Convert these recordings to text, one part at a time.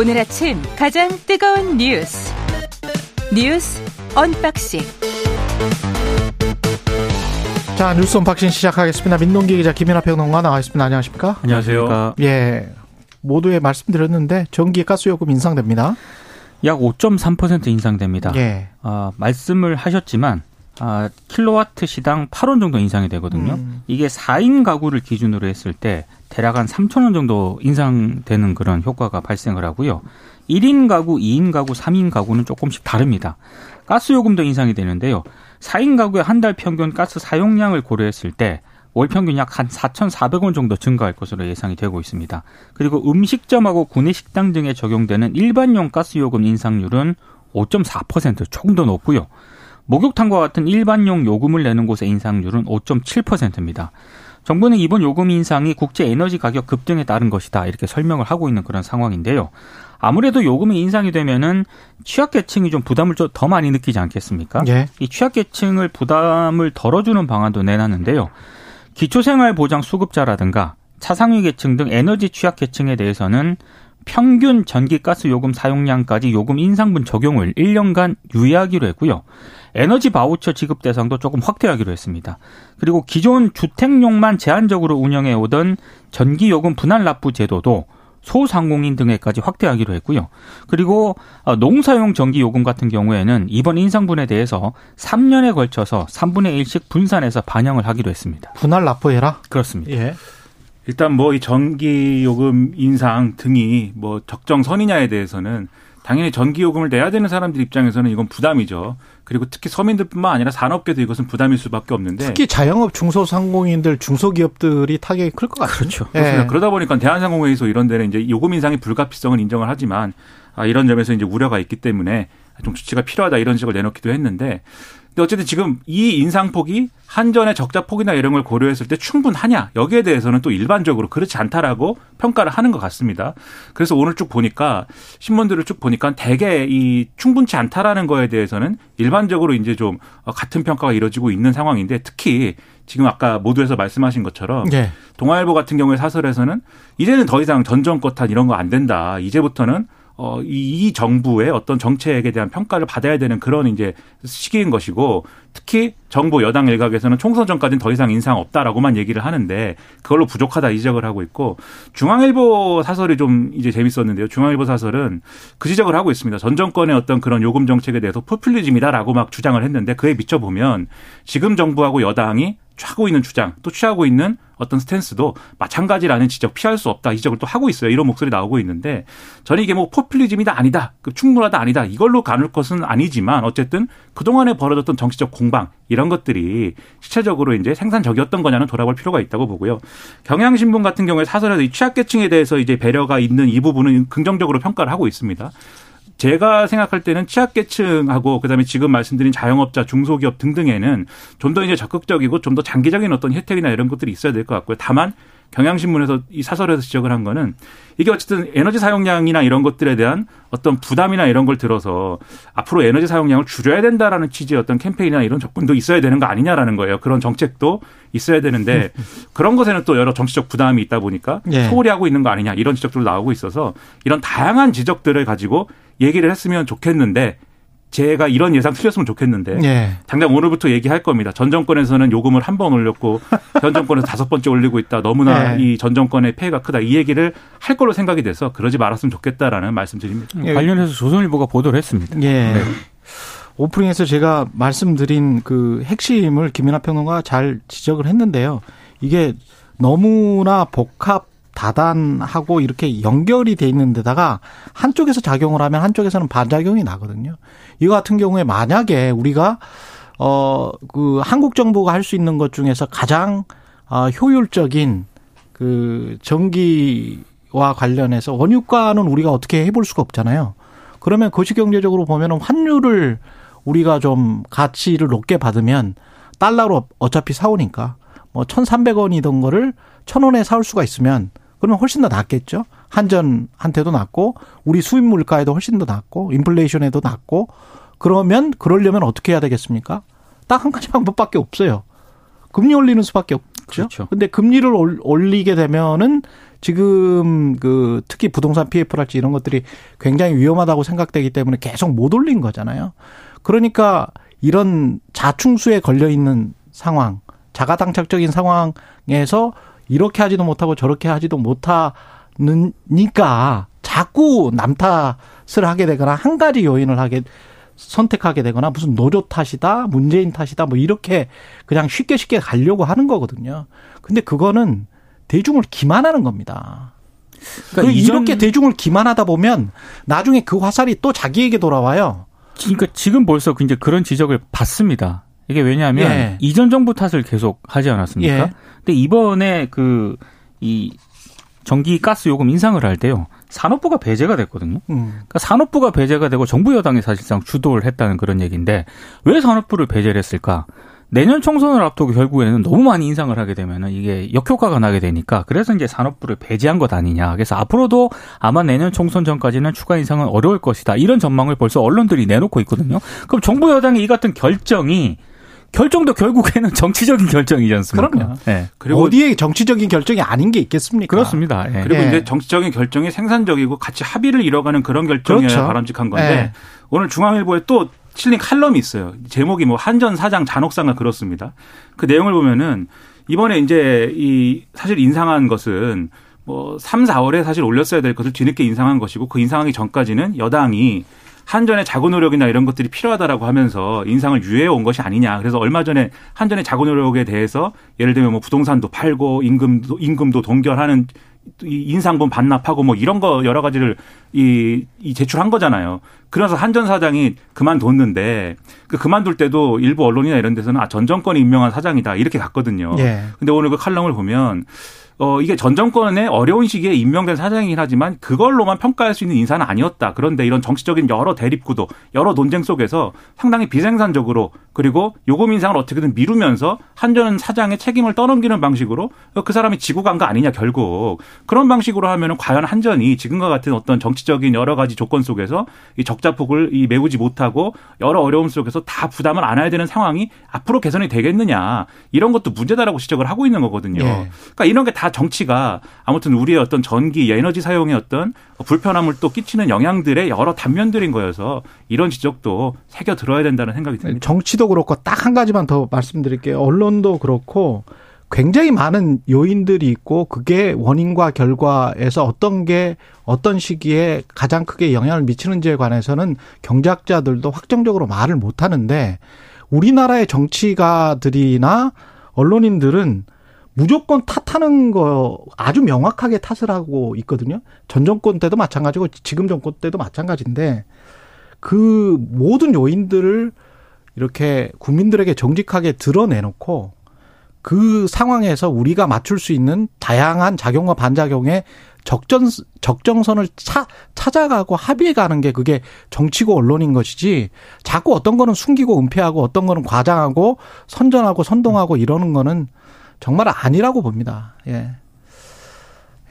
오늘 아침 가장 뜨거운 뉴스 뉴스 언박싱 자 뉴스 언박싱 시작하겠습니다. 민동기 기자 김민하 평론가 나와 있습니다. 안녕하십니까? 안녕하세요. 예, 모두에 말씀드렸는데 전기 가스요금 인상됩니다. 약 5.3% 인상됩니다. 예. 아, 말씀을 하셨지만 아, 킬로와트 시당 8원 정도 인상이 되거든요. 음. 이게 4인 가구를 기준으로 했을 때 대략 한 3천 원 정도 인상되는 그런 효과가 발생을 하고요. 1인 가구, 2인 가구, 3인 가구는 조금씩 다릅니다. 가스 요금도 인상이 되는데요. 4인 가구의 한 달 평균 가스 사용량을 고려했을 때 월 평균 약 한 4,400원 정도 증가할 것으로 예상이 되고 있습니다. 그리고 음식점하고 구내 식당 등에 적용되는 일반용 가스 요금 인상률은 5.4% 조금 더 높고요. 목욕탕과 같은 일반용 요금을 내는 곳의 인상률은 5.7%입니다. 정부는 이번 요금 인상이 국제 에너지 가격 급등에 따른 것이다 이렇게 설명을 하고 있는 그런 상황인데요. 아무래도 요금이 인상이 되면은 취약계층이 좀 부담을 좀 더 많이 느끼지 않겠습니까? 예. 이 취약계층을 부담을 덜어주는 방안도 내놨는데요. 기초생활보장 수급자라든가 차상위 계층 등 에너지 취약 계층에 대해서는 평균 전기가스 요금 사용량까지 요금 인상분 적용을 1년간 유예하기로 했고요. 에너지 바우처 지급 대상도 조금 확대하기로 했습니다. 그리고 기존 주택용만 제한적으로 운영해 오던 전기 요금 분할 납부 제도도 소상공인 등에까지 확대하기로 했고요. 그리고 어, 농사용 전기 요금 같은 경우에는 이번 인상분에 대해서 3년에 걸쳐서 3분의 1씩 분산해서 반영을 하기로 했습니다. 분할 납부해라. 그렇습니다. 예. 일단 뭐 이 전기 요금 인상 등이 뭐 적정선이냐에 대해서는 당연히 전기 요금을 내야 되는 사람들 입장에서는 이건 부담이죠. 그리고 특히 서민들뿐만 아니라 산업계도 이것은 부담일 수밖에 없는데 특히 자영업 중소상공인들 중소기업들이 타격이 클 것 같아요. 그렇죠. 예. 그러다 보니까 대한상공회의소 이런 데는 이제 요금 인상의 불가피성을 인정을 하지만 아, 이런 점에서 이제 우려가 있기 때문에 좀 조치가 필요하다 이런 식으로 내놓기도 했는데 근데 어쨌든 지금 이 인상폭이 한전의 적자폭이나 이런 걸 고려했을 때 충분하냐 여기에 대해서는 또 일반적으로 그렇지 않다라고 평가를 하는 것 같습니다. 그래서 오늘 쭉 보니까 신문들을 쭉 보니까 대개 이 충분치 않다라는 거에 대해서는 일반적으로 이제 좀 같은 평가가 이루어지고 있는 상황인데 특히 지금 아까 모두에서 말씀하신 것처럼 예. 동아일보 같은 경우에 사설에서는 이제는 더 이상 전정권 탓 이런 거 안 된다. 이제부터는 어, 이, 이 정부의 어떤 정책에 대한 평가를 받아야 되는 그런 이제 시기인 것이고 특히 정부 여당 일각에서는 총선 전까지는 더 이상 인상 없다라고만 얘기를 하는데 그걸로 부족하다 이 지적을 하고 있고 중앙일보 사설이 좀 이제 재밌었는데요. 중앙일보 사설은 그 지적을 하고 있습니다. 전 정권의 어떤 그런 요금 정책에 대해서 포퓰리즘이다라고 막 주장을 했는데 그에 비춰보면 지금 정부하고 여당이 하고 있는 주장 또 취하고 있는 어떤 스탠스도 마찬가지라는 지적 피할 수 없다 이 지적을 또 하고 있어요 이런 목소리 나오고 있는데 저는 이게 뭐 포퓰리즘이다 아니다 그 충분하다 아니다 이걸로 가눌 것은 아니지만 어쨌든 그 동안에 벌어졌던 정치적 공방 이런 것들이 실체적으로 이제 생산적이었던 거냐는 돌아볼 필요가 있다고 보고요 경향신문 같은 경우에 사설에서 이 취약계층에 대해서 이제 배려가 있는 이 부분은 긍정적으로 평가를 하고 있습니다. 제가 생각할 때는 취약계층하고 그다음에 지금 말씀드린 자영업자, 중소기업 등등에는 좀 더 이제 적극적이고 좀 더 장기적인 어떤 혜택이나 이런 것들이 있어야 될 것 같고요. 다만 경향신문에서 이 사설에서 지적을 한 거는 이게 어쨌든 에너지 사용량이나 이런 것들에 대한 어떤 부담이나 이런 걸 들어서 앞으로 에너지 사용량을 줄여야 된다라는 취지의 어떤 캠페인이나 이런 접근도 있어야 되는 거 아니냐라는 거예요. 그런 정책도 있어야 되는데 그런 것에는 또 여러 정치적 부담이 있다 보니까 예. 소홀히 하고 있는 거 아니냐 이런 지적들도 나오고 있어서 이런 다양한 지적들을 가지고 얘기를 했으면 좋겠는데 제가 이런 예상 틀렸으면 좋겠는데 예. 당장 오늘부터 얘기할 겁니다. 전 정권에서는 요금을 한 번 올렸고 현 정권에서 다섯 번째 올리고 있다. 너무나 네. 이전 정권의 폐해가 크다. 이 얘기를 할 걸로 생각이 돼서 그러지 말았으면 좋겠다라는 말씀드립니다. 예. 관련해서 조선일보가 보도를 했습니다. 예. 네. 오프닝에서 제가 말씀드린 그 핵심을 김연아 평론가 잘 지적을 했는데요. 이게 너무나 복합 다단하고 이렇게 연결이 돼 있는 데다가 한쪽에서 작용을 하면 한쪽에서는 반작용이 나거든요. 이거 같은 경우에 만약에 우리가 어 그 한국 정부가 할 수 있는 것 중에서 가장 어 효율적인 그 전기와 관련해서 원유가는 우리가 어떻게 해볼 수가 없잖아요. 그러면 거시경제적으로 보면은 환율을 우리가 좀 가치를 높게 받으면 달러로 어차피 사오니까 뭐 1,300원이던 거를 1,000원에 사올 수가 있으면 그러면 훨씬 더 낫겠죠. 한전한테도 낫고 우리 수입 물가에도 훨씬 더 낫고 인플레이션에도 낫고 그러면 그러려면 어떻게 해야 되겠습니까? 딱 한 가지 방법밖에 없어요. 금리 올리는 수밖에 없죠. 그렇죠. 근데 금리를 올- 올리게 되면은 지금 그 특히 부동산 PF랄지 이런 것들이 굉장히 위험하다고 생각되기 때문에 계속 못 올린 거잖아요. 그러니까 이런 자충수에 걸려 있는 상황, 자가당착적인 상황에서 이렇게 하지도 못하고 저렇게 하지도 못하니까 자꾸 남 탓을 하게 되거나 한 가지 요인을 하게 선택하게 되거나 무슨 노조 탓이다, 문재인 탓이다, 뭐 이렇게 그냥 쉽게 쉽게 가려고 하는 거거든요. 근데 그거는 대중을 기만하는 겁니다. 그러니까 이렇게 대중을 기만하다 보면 나중에 그 화살이 또 자기에게 돌아와요. 그러니까 지금 벌써 이제 그런 지적을 받습니다. 이게 왜냐하면 예. 이전 정부 탓을 계속 하지 않았습니까? 예. 근데 이번에 그 이 전기 가스 요금 인상을 할 때요. 산업부가 배제가 됐거든요. 음. 그러니까 산업부가 배제가 되고 정부 여당이 사실상 주도를 했다는 그런 얘기인데 왜 산업부를 배제를 했을까? 내년 총선을 앞두고 결국에는 너무 많이 인상을 하게 되면은 이게 역효과가 나게 되니까 그래서 이제 산업부를 배제한 것 아니냐. 그래서 앞으로도 아마 내년 총선 전까지는 추가 인상은 어려울 것이다. 이런 전망을 벌써 언론들이 내놓고 있거든요. 그럼 정부 여당의 이 같은 결정이 결정도 결국에는 정치적인 결정이지 않습니까? 그럼요. 네. 그리고 어디에 정치적인 결정이 아닌 게 있겠습니까? 그렇습니다. 네. 그리고 네. 이제 정치적인 결정이 생산적이고 같이 합의를 이뤄가는 그런 결정이어야 그렇죠. 바람직한 건데 네. 오늘 중앙일보에 또 실린 칼럼이 있어요. 제목이 뭐 한전 사장 잔혹상을 그렇습니다. 그 내용을 보면은 이번에 이제 이 사실 인상한 것은 뭐 3, 4월에 사실 올렸어야 될 것을 뒤늦게 인상한 것이고 그 인상하기 전까지는 여당이 한전의 자구 노력이나 이런 것들이 필요하다라고 하면서 인상을 유예해 온 것이 아니냐. 그래서 얼마 전에 한전의 자구 노력에 대해서 예를 들면 뭐 부동산도 팔고 임금도 임금도 동결하는 인상분 반납하고 뭐 이런 거 여러 가지를 이, 이 제출한 거잖아요. 그래서 한전 사장이 그만뒀는데 그 그만둘 때도 일부 언론이나 이런 데서는 아 전 정권이 임명한 사장이다 이렇게 갔거든요. 예. 근데 오늘 그 칼럼을 보면 어, 이게 전 정권의 어려운 시기에 임명된 사장이긴 하지만 그걸로만 평가할 수 있는 인사는 아니었다. 그런데 이런 정치적인 여러 대립구도, 여러 논쟁 속에서 상당히 비생산적으로 그리고 요금 인상을 어떻게든 미루면서 한전 사장의 책임을 떠넘기는 방식으로 그 사람이 지고 간거 아니냐 결국 그런 방식으로 하면은 과연 한전이 지금과 같은 어떤 정치적인 여러 가지 조건 속에서 이 적자폭을 이 메우지 못하고 여러 어려움 속에서 다 부담을 안아야 되는 상황이 앞으로 개선이 되겠느냐 이런 것도 문제다라고 지적을 하고 있는 거거든요. 예. 그러니까 이런 게다 정치가 아무튼 우리의 어떤 전기 에너지 사용에 어떤 불편함을 또 끼치는 영향들의 여러 단면들인 거여서 이런 지적도 새겨 들어야 된다는 생각이 듭니다. 정치도 그렇고 딱 한 가지만 더 말씀드릴게요. 언론도 그렇고 굉장히 많은 요인들이 있고 그게 원인과 결과에서 어떤 게 어떤 시기에 가장 크게 영향을 미치는지에 관해서는 경제학자들도 확정적으로 말을 못 하는데 우리나라의 정치가들이나 언론인들은 무조건 탓하는 거 아주 명확하게 탓을 하고 있거든요. 전 정권 때도 마찬가지고 지금 정권 때도 마찬가지인데 그 모든 요인들을 이렇게 국민들에게 정직하게 드러내놓고 그 상황에서 우리가 맞출 수 있는 다양한 작용과 반작용의 적전 적정선을 차, 찾아가고 합의해 가는 게 그게 정치고 언론인 것이지 자꾸 어떤 거는 숨기고 은폐하고 어떤 거는 과장하고 선전하고 선동하고 이러는 거는 정말 아니라고 봅니다. 예.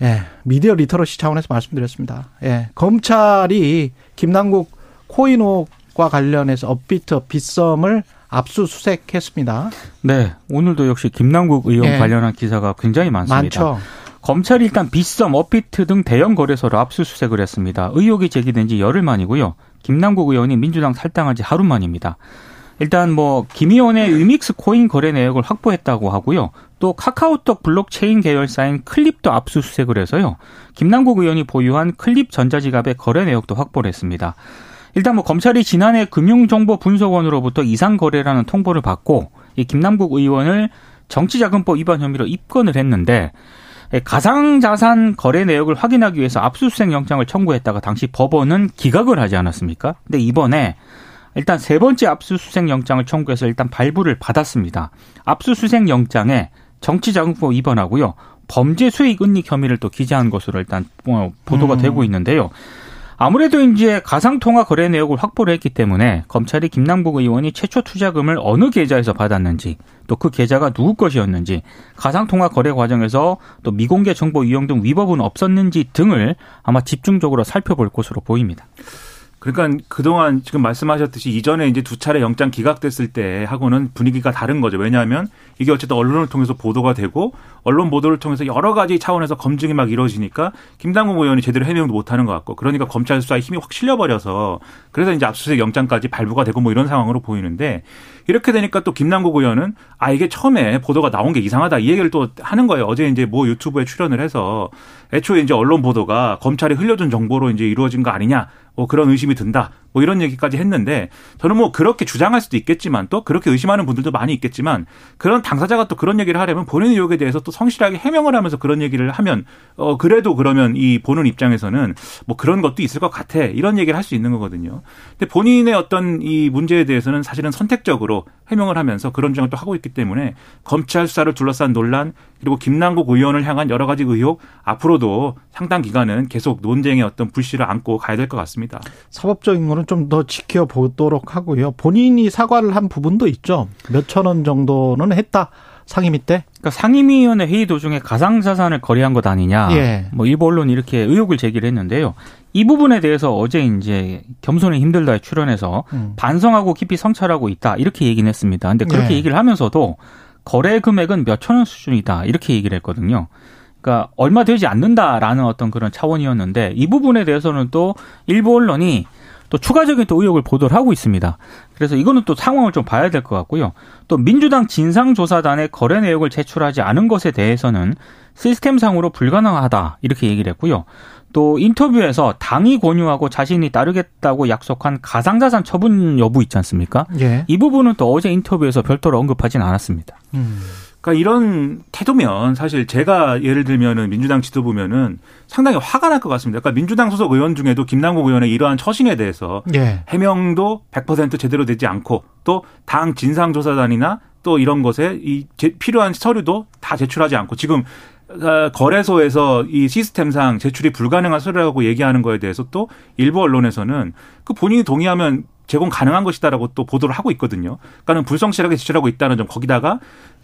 예. 미디어 literacy 차원에서 말씀드렸습니다. 예. 검찰이 김남국 코인 의혹과 관련해서 업비트 빗썸을 압수수색했습니다. 네. 오늘도 역시 김남국 의원 예. 관련한 기사가 굉장히 많습니다. 많죠. 검찰이 일단 빗썸, 업비트 등 대형 거래소를 압수수색을 했습니다. 의혹이 제기된 지 열흘 만이고요. 김남국 의원이 민주당 탈당한 지 하루 만입니다. 일단 뭐 김 의원의 위믹스 코인 거래 내역을 확보했다고 하고요. 또 카카오톡 블록체인 계열사인 클립도 압수수색을 해서요. 김남국 의원이 보유한 클립 전자지갑의 거래 내역도 확보를 했습니다. 일단 뭐 검찰이 지난해 금융정보분석원으로부터 이상 거래라는 통보를 받고 이 김남국 의원을 정치자금법 위반 혐의로 입건을 했는데 가상자산 거래 내역을 확인하기 위해서 압수수색 영장을 청구했다가 당시 법원은 기각을 하지 않았습니까? 근데 이번에 일단 세 번째 압수수색 영장을 청구해서 일단 발부를 받았습니다. 압수수색 영장에 정치자금법 위반하고요. 범죄 수익 은닉 혐의를 또 기재한 것으로 일단 뭐 보도가 음. 되고 있는데요. 아무래도 이제 가상통화 거래 내역을 확보를 했기 때문에 검찰이 김남국 의원이 최초 투자금을 어느 계좌에서 받았는지 또 그 계좌가 누구 것이었는지 가상통화 거래 과정에서 또 미공개 정보 이용 등 위법은 없었는지 등을 아마 집중적으로 살펴볼 것으로 보입니다. 그러니까 그동안 지금 말씀하셨듯이 이전에 이제 두 차례 영장 기각됐을 때 하고는 분위기가 다른 거죠. 왜냐하면 이게 어쨌든 언론을 통해서 보도가 되고 언론 보도를 통해서 여러 가지 차원에서 검증이 막 이루어지니까 김당국 의원이 제대로 해명도 못 하는 것 같고 그러니까 검찰 수사에 힘이 확 실려버려서 그래서 이제 압수수색 영장까지 발부가 되고 뭐 이런 상황으로 보이는데 이렇게 되니까 또 김남국 의원은 아 이게 처음에 보도가 나온 게 이상하다 이 얘기를 또 하는 거예요. 어제 이제 뭐 유튜브에 출연을 해서 애초에 이제 언론 보도가 검찰이 흘려준 정보로 이제 이루어진 거 아니냐 뭐 그런 의심이 든다. 뭐 이런 얘기까지 했는데 저는 뭐 그렇게 주장할 수도 있겠지만 또 그렇게 의심하는 분들도 많이 있겠지만 그런 당사자가 또 그런 얘기를 하려면 본인 의혹에 대해서 또 성실하게 해명을 하면서 그런 얘기를 하면 어 그래도 그러면 이 보는 입장에서는 뭐 그런 것도 있을 것 같아 이런 얘기를 할 수 있는 거거든요. 근데 본인의 어떤 이 문제에 대해서는 사실은 선택적으로 해명을 하면서 그런 주장을 또 하고 있기 때문에 검찰 수사를 둘러싼 논란 그리고 김남국 의원을 향한 여러 가지 의혹 앞으로도 상당 기간은 계속 논쟁의 어떤 불씨를 안고 가야 될 것 같습니다. 사법적인 거는 좀 더 지켜보도록 하고요. 본인이 사과를 한 부분도 있죠. 몇천 원 정도는 했다. 상임위 때? 그러니까 상임위원회 회의 도중에 가상자산을 거래한 것 아니냐. 예. 뭐 일부 언론이 이렇게 의혹을 제기를 했는데요. 이 부분에 대해서 어제 이제 겸손에 힘들다에 출연해서 음. 반성하고 깊이 성찰하고 있다 이렇게 얘기는 했습니다. 근데 그렇게 예. 얘기를 하면서도 거래 금액은 몇천 원 수준이다 이렇게 얘기를 했거든요. 그러니까 얼마 되지 않는다라는 어떤 그런 차원이었는데 이 부분에 대해서는 또 일부 언론이 또 추가적인 또 의혹을 보도를 하고 있습니다. 그래서 이거는 또 상황을 좀 봐야 될 것 같고요. 또 민주당 진상조사단에 거래 내역을 제출하지 않은 것에 대해서는 시스템상으로 불가능하다 이렇게 얘기를 했고요. 또 인터뷰에서 당이 권유하고 자신이 따르겠다고 약속한 가상자산 처분 여부 있지 않습니까? 예. 이 부분은 또 어제 인터뷰에서 별도로 언급하진 않았습니다. 음. 그러니까 이런 태도면 사실 제가 예를 들면은 민주당 지도부면은 상당히 화가 날 것 같습니다. 그러니까 민주당 소속 의원 중에도 김남국 의원의 이러한 처신에 대해서 예. 해명도 100% 제대로 되지 않고 또 당 진상조사단이나 또 이런 것에 이 제- 필요한 서류도 다 제출하지 않고 지금 어, 거래소에서 이 시스템상 제출이 불가능한 서류라고 얘기하는 거에 대해서 또 일부 언론에서는 그 본인이 동의하면 제공 가능한 것이다라고 또 보도를 하고 있거든요. 그러니까는 불성실하게 제출하고 있다는 점 거기다가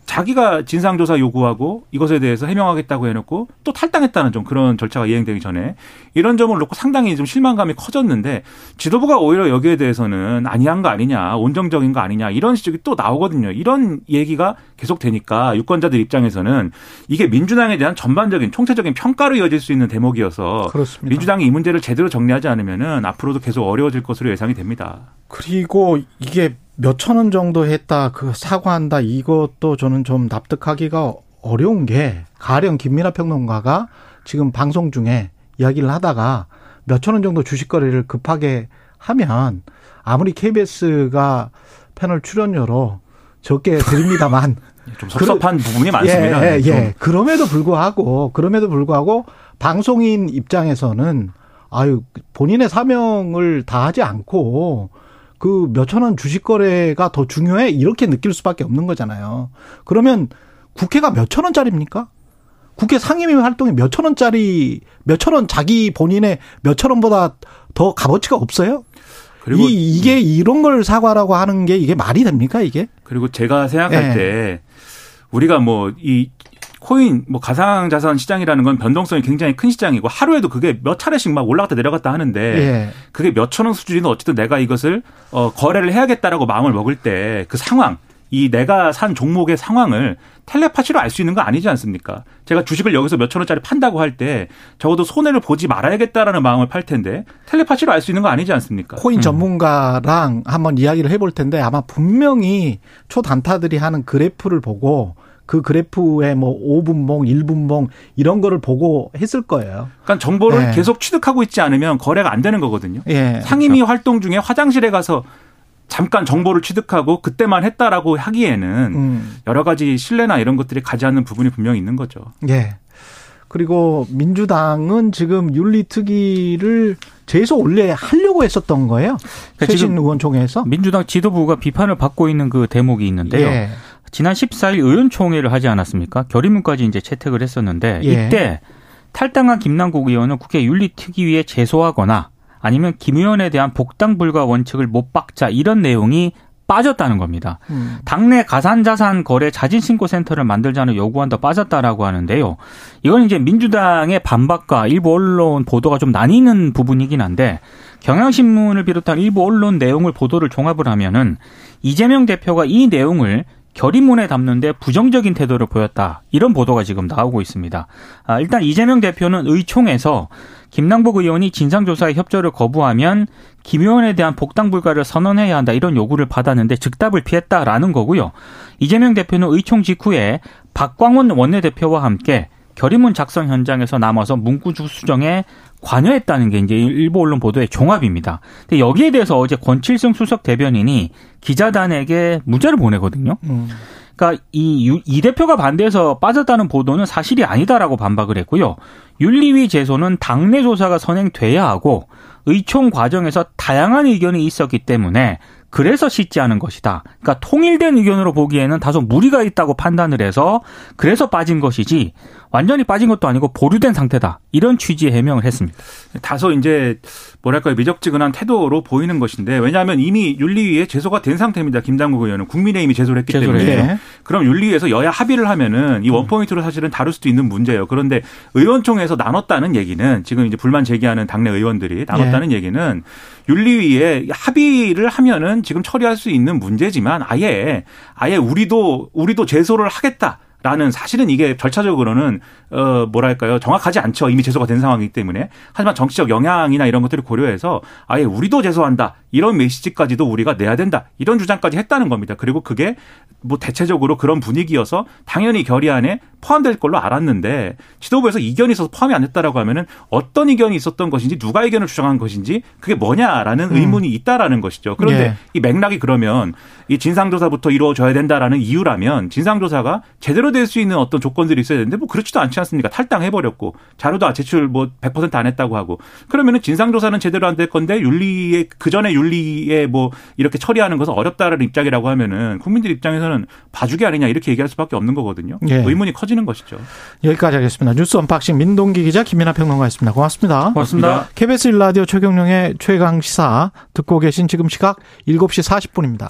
자기가 진상조사 요구하고 이것에 대해서 해명하겠다고 해놓고 또 탈당했다는 좀 그런 절차가 이행되기 전에 이런 점을 놓고 상당히 좀 실망감이 커졌는데 지도부가 오히려 여기에 대해서는 아니한 거 아니냐, 온정적인 거 아니냐 이런 지적이 또 나오거든요. 이런 얘기가 계속 되니까 유권자들 입장에서는 이게 민주당에 대한 전반적인 총체적인 평가로 이어질 수 있는 대목이어서 그렇습니다. 민주당이 이 문제를 제대로 정리하지 않으면은 앞으로도 계속 어려워질 것으로 예상이 됩니다. 그리고 이게 몇천 원 정도 했다, 그 사과한다, 이것도 저는 좀 납득하기가 어려운 게, 가령 김민하 평론가가 지금 방송 중에 이야기를 하다가 몇천 원 정도 주식 거래를 급하게 하면, 아무리 KBS가 패널 출연료로 적게 드립니다만, 좀 섭섭한 부분이 많습니다. 예, 예, 좀. 예. 그럼에도 불구하고, 그럼에도 불구하고, 방송인 입장에서는, 아유, 본인의 사명을 다하지 않고, 그 몇천 원 주식 거래가 더 중요해? 이렇게 느낄 수밖에 없는 거잖아요. 그러면 국회가 몇천 원짜리입니까? 국회 상임위 활동이 몇천 원짜리, 몇천 원 자기 본인의 몇천 원보다 더 값어치가 없어요? 그리고 음. 이, 이게 이런 걸 사과라고 하는 게 이게 말이 됩니까, 이게? 그리고 제가 생각할 예. 때 우리가 뭐 이 코인 뭐 가상 자산 시장이라는 건 변동성이 굉장히 큰 시장이고 하루에도 그게 몇 차례씩 막 올라갔다 내려갔다 하는데 예. 그게 몇천 원 수준이든 어쨌든 내가 이것을 어 거래를 해야겠다라고 마음을 먹을 때 그 상황 이 내가 산 종목의 상황을 텔레파시로 알 수 있는 거 아니지 않습니까? 제가 주식을 여기서 몇천 원짜리 판다고 할 때 적어도 손해를 보지 말아야겠다라는 마음을 팔 텐데 텔레파시로 알 수 있는 거 아니지 않습니까? 코인 전문가랑 한번 이야기를 해볼 텐데 아마 분명히 초단타들이 하는 그래프를 보고 그 그래프에 뭐 5분봉, 1분봉 이런 거를 보고 했을 거예요. 그러니까 정보를 네. 계속 취득하고 있지 않으면 거래가 안 되는 거거든요. 예. 상임위 활동 중에 화장실에 가서 잠깐 정보를 취득하고 그때만 했다라고 하기에는 음. 여러 가지 신뢰나 이런 것들이 가지 않는 부분이 분명히 있는 거죠. 예. 그리고 민주당은 지금 윤리특위를 제소 원래 하려고 했었던 거예요. 그러니까 최신 의원총회에서. 민주당 지도부가 비판을 받고 있는 그 대목이 있는데요. 예. 지난 14일 의원총회를 하지 않았습니까? 결의문까지 이제 채택을 했었는데 예. 이때 탈당한 김남국 의원은 국회 윤리특위에 제소하거나 아니면 김 의원에 대한 복당 불가 원칙을 못 박자 이런 내용이 빠졌다는 겁니다. 음. 당내 가산자산 거래 자진신고센터를 만들자는 요구안도 빠졌다라고 하는데요. 이건 이제 민주당의 반박과 일부 언론 보도가 좀 나뉘는 부분이긴 한데 경향신문을 비롯한 일부 언론 내용을 보도를 종합을 하면은 이재명 대표가 이 내용을 결의문에 담는데 부정적인 태도를 보였다. 이런 보도가 지금 나오고 있습니다. 아, 일단 이재명 대표는 의총에서 김남국 의원이 진상조사에 협조를 거부하면 김 의원에 대한 복당 불가를 선언해야 한다. 이런 요구를 받았는데 즉답을 피했다라는 거고요. 이재명 대표는 의총 직후에 박광원 원내대표와 함께 결의문 작성 현장에서 남아서 문구 수정에 관여했다는 게 이제 일부 언론 보도의 종합입니다. 근데 여기에 대해서 어제 권칠승 수석 대변인이 기자단에게 문자를 보내거든요. 음. 그러니까 이, 이 대표가 반대해서 빠졌다는 보도는 사실이 아니다라고 반박을 했고요. 윤리위 제소는 당내 조사가 선행돼야 하고 의총 과정에서 다양한 의견이 있었기 때문에 그래서 씻지 않은 것이다. 그러니까 통일된 의견으로 보기에는 다소 무리가 있다고 판단을 해서 그래서 빠진 것이지 완전히 빠진 것도 아니고 보류된 상태다. 이런 취지의 해명을 했습니다. 다소 이제 뭐랄까요 미적지근한 태도로 보이는 것인데 왜냐하면 이미 윤리위에 제소가 된 상태입니다. 김장국 의원은 국민의힘이 제소를 했기 제소를 때문에 했죠. 그럼 윤리위에서 여야 합의를 하면은 이 원포인트로 사실은 다룰 수도 있는 문제예요. 그런데 의원총회에서 나눴다는 얘기는 지금 이제 불만 제기하는 당내 의원들이 나눴다는 얘기는 윤리위에 합의를 하면은 지금 처리할 수 있는 문제지만 아예 아예 우리도 우리도 제소를 하겠다. 라는 사실은 이게 절차적으로는 어 뭐랄까요? 정확하지 않죠. 이미 제소가 된 상황이기 때문에. 하지만 정치적 영향이나 이런 것들을 고려해서 아예 우리도 제소한다. 이런 메시지까지도 우리가 내야 된다. 이런 주장까지 했다는 겁니다. 그리고 그게 뭐 대체적으로 그런 분위기여서 당연히 결의안에 포함될 걸로 알았는데 지도부에서 이견이 있어서 포함이 안 됐다라고 하면은 어떤 이견이 있었던 것인지 누가 의견을 주장한 것인지 그게 뭐냐라는 음. 의문이 있다라는 것이죠. 그런데 예. 이 맥락이 그러면 이 진상조사부터 이루어져야 된다라는 이유라면 진상조사가 제대로 될 수 있는 어떤 조건들이 있어야 되는데 뭐 그렇지도 않지 않습니까? 탈당해버렸고 자료도 제출 뭐 100%안 했다고 하고 그러면은 진상조사는 제대로 안 될 건데 윤리위 그 전에 윤리위에 뭐 이렇게 처리하는 것은 어렵다라는 입장이라고 하면은 국민들 입장에서는 봐주기 아니냐 이렇게 얘기할 수밖에 없는 거거든요. 예. 의문이 커지는 것이죠. 여기까지 하겠습니다. 뉴스 언박싱 민동기 기자 김민하 평론가였습니다. 고맙습니다. 고맙습니다. KBS 1라디오 최경영의 최강 시사 듣고 계신 지금 시각 7시 40분입니다.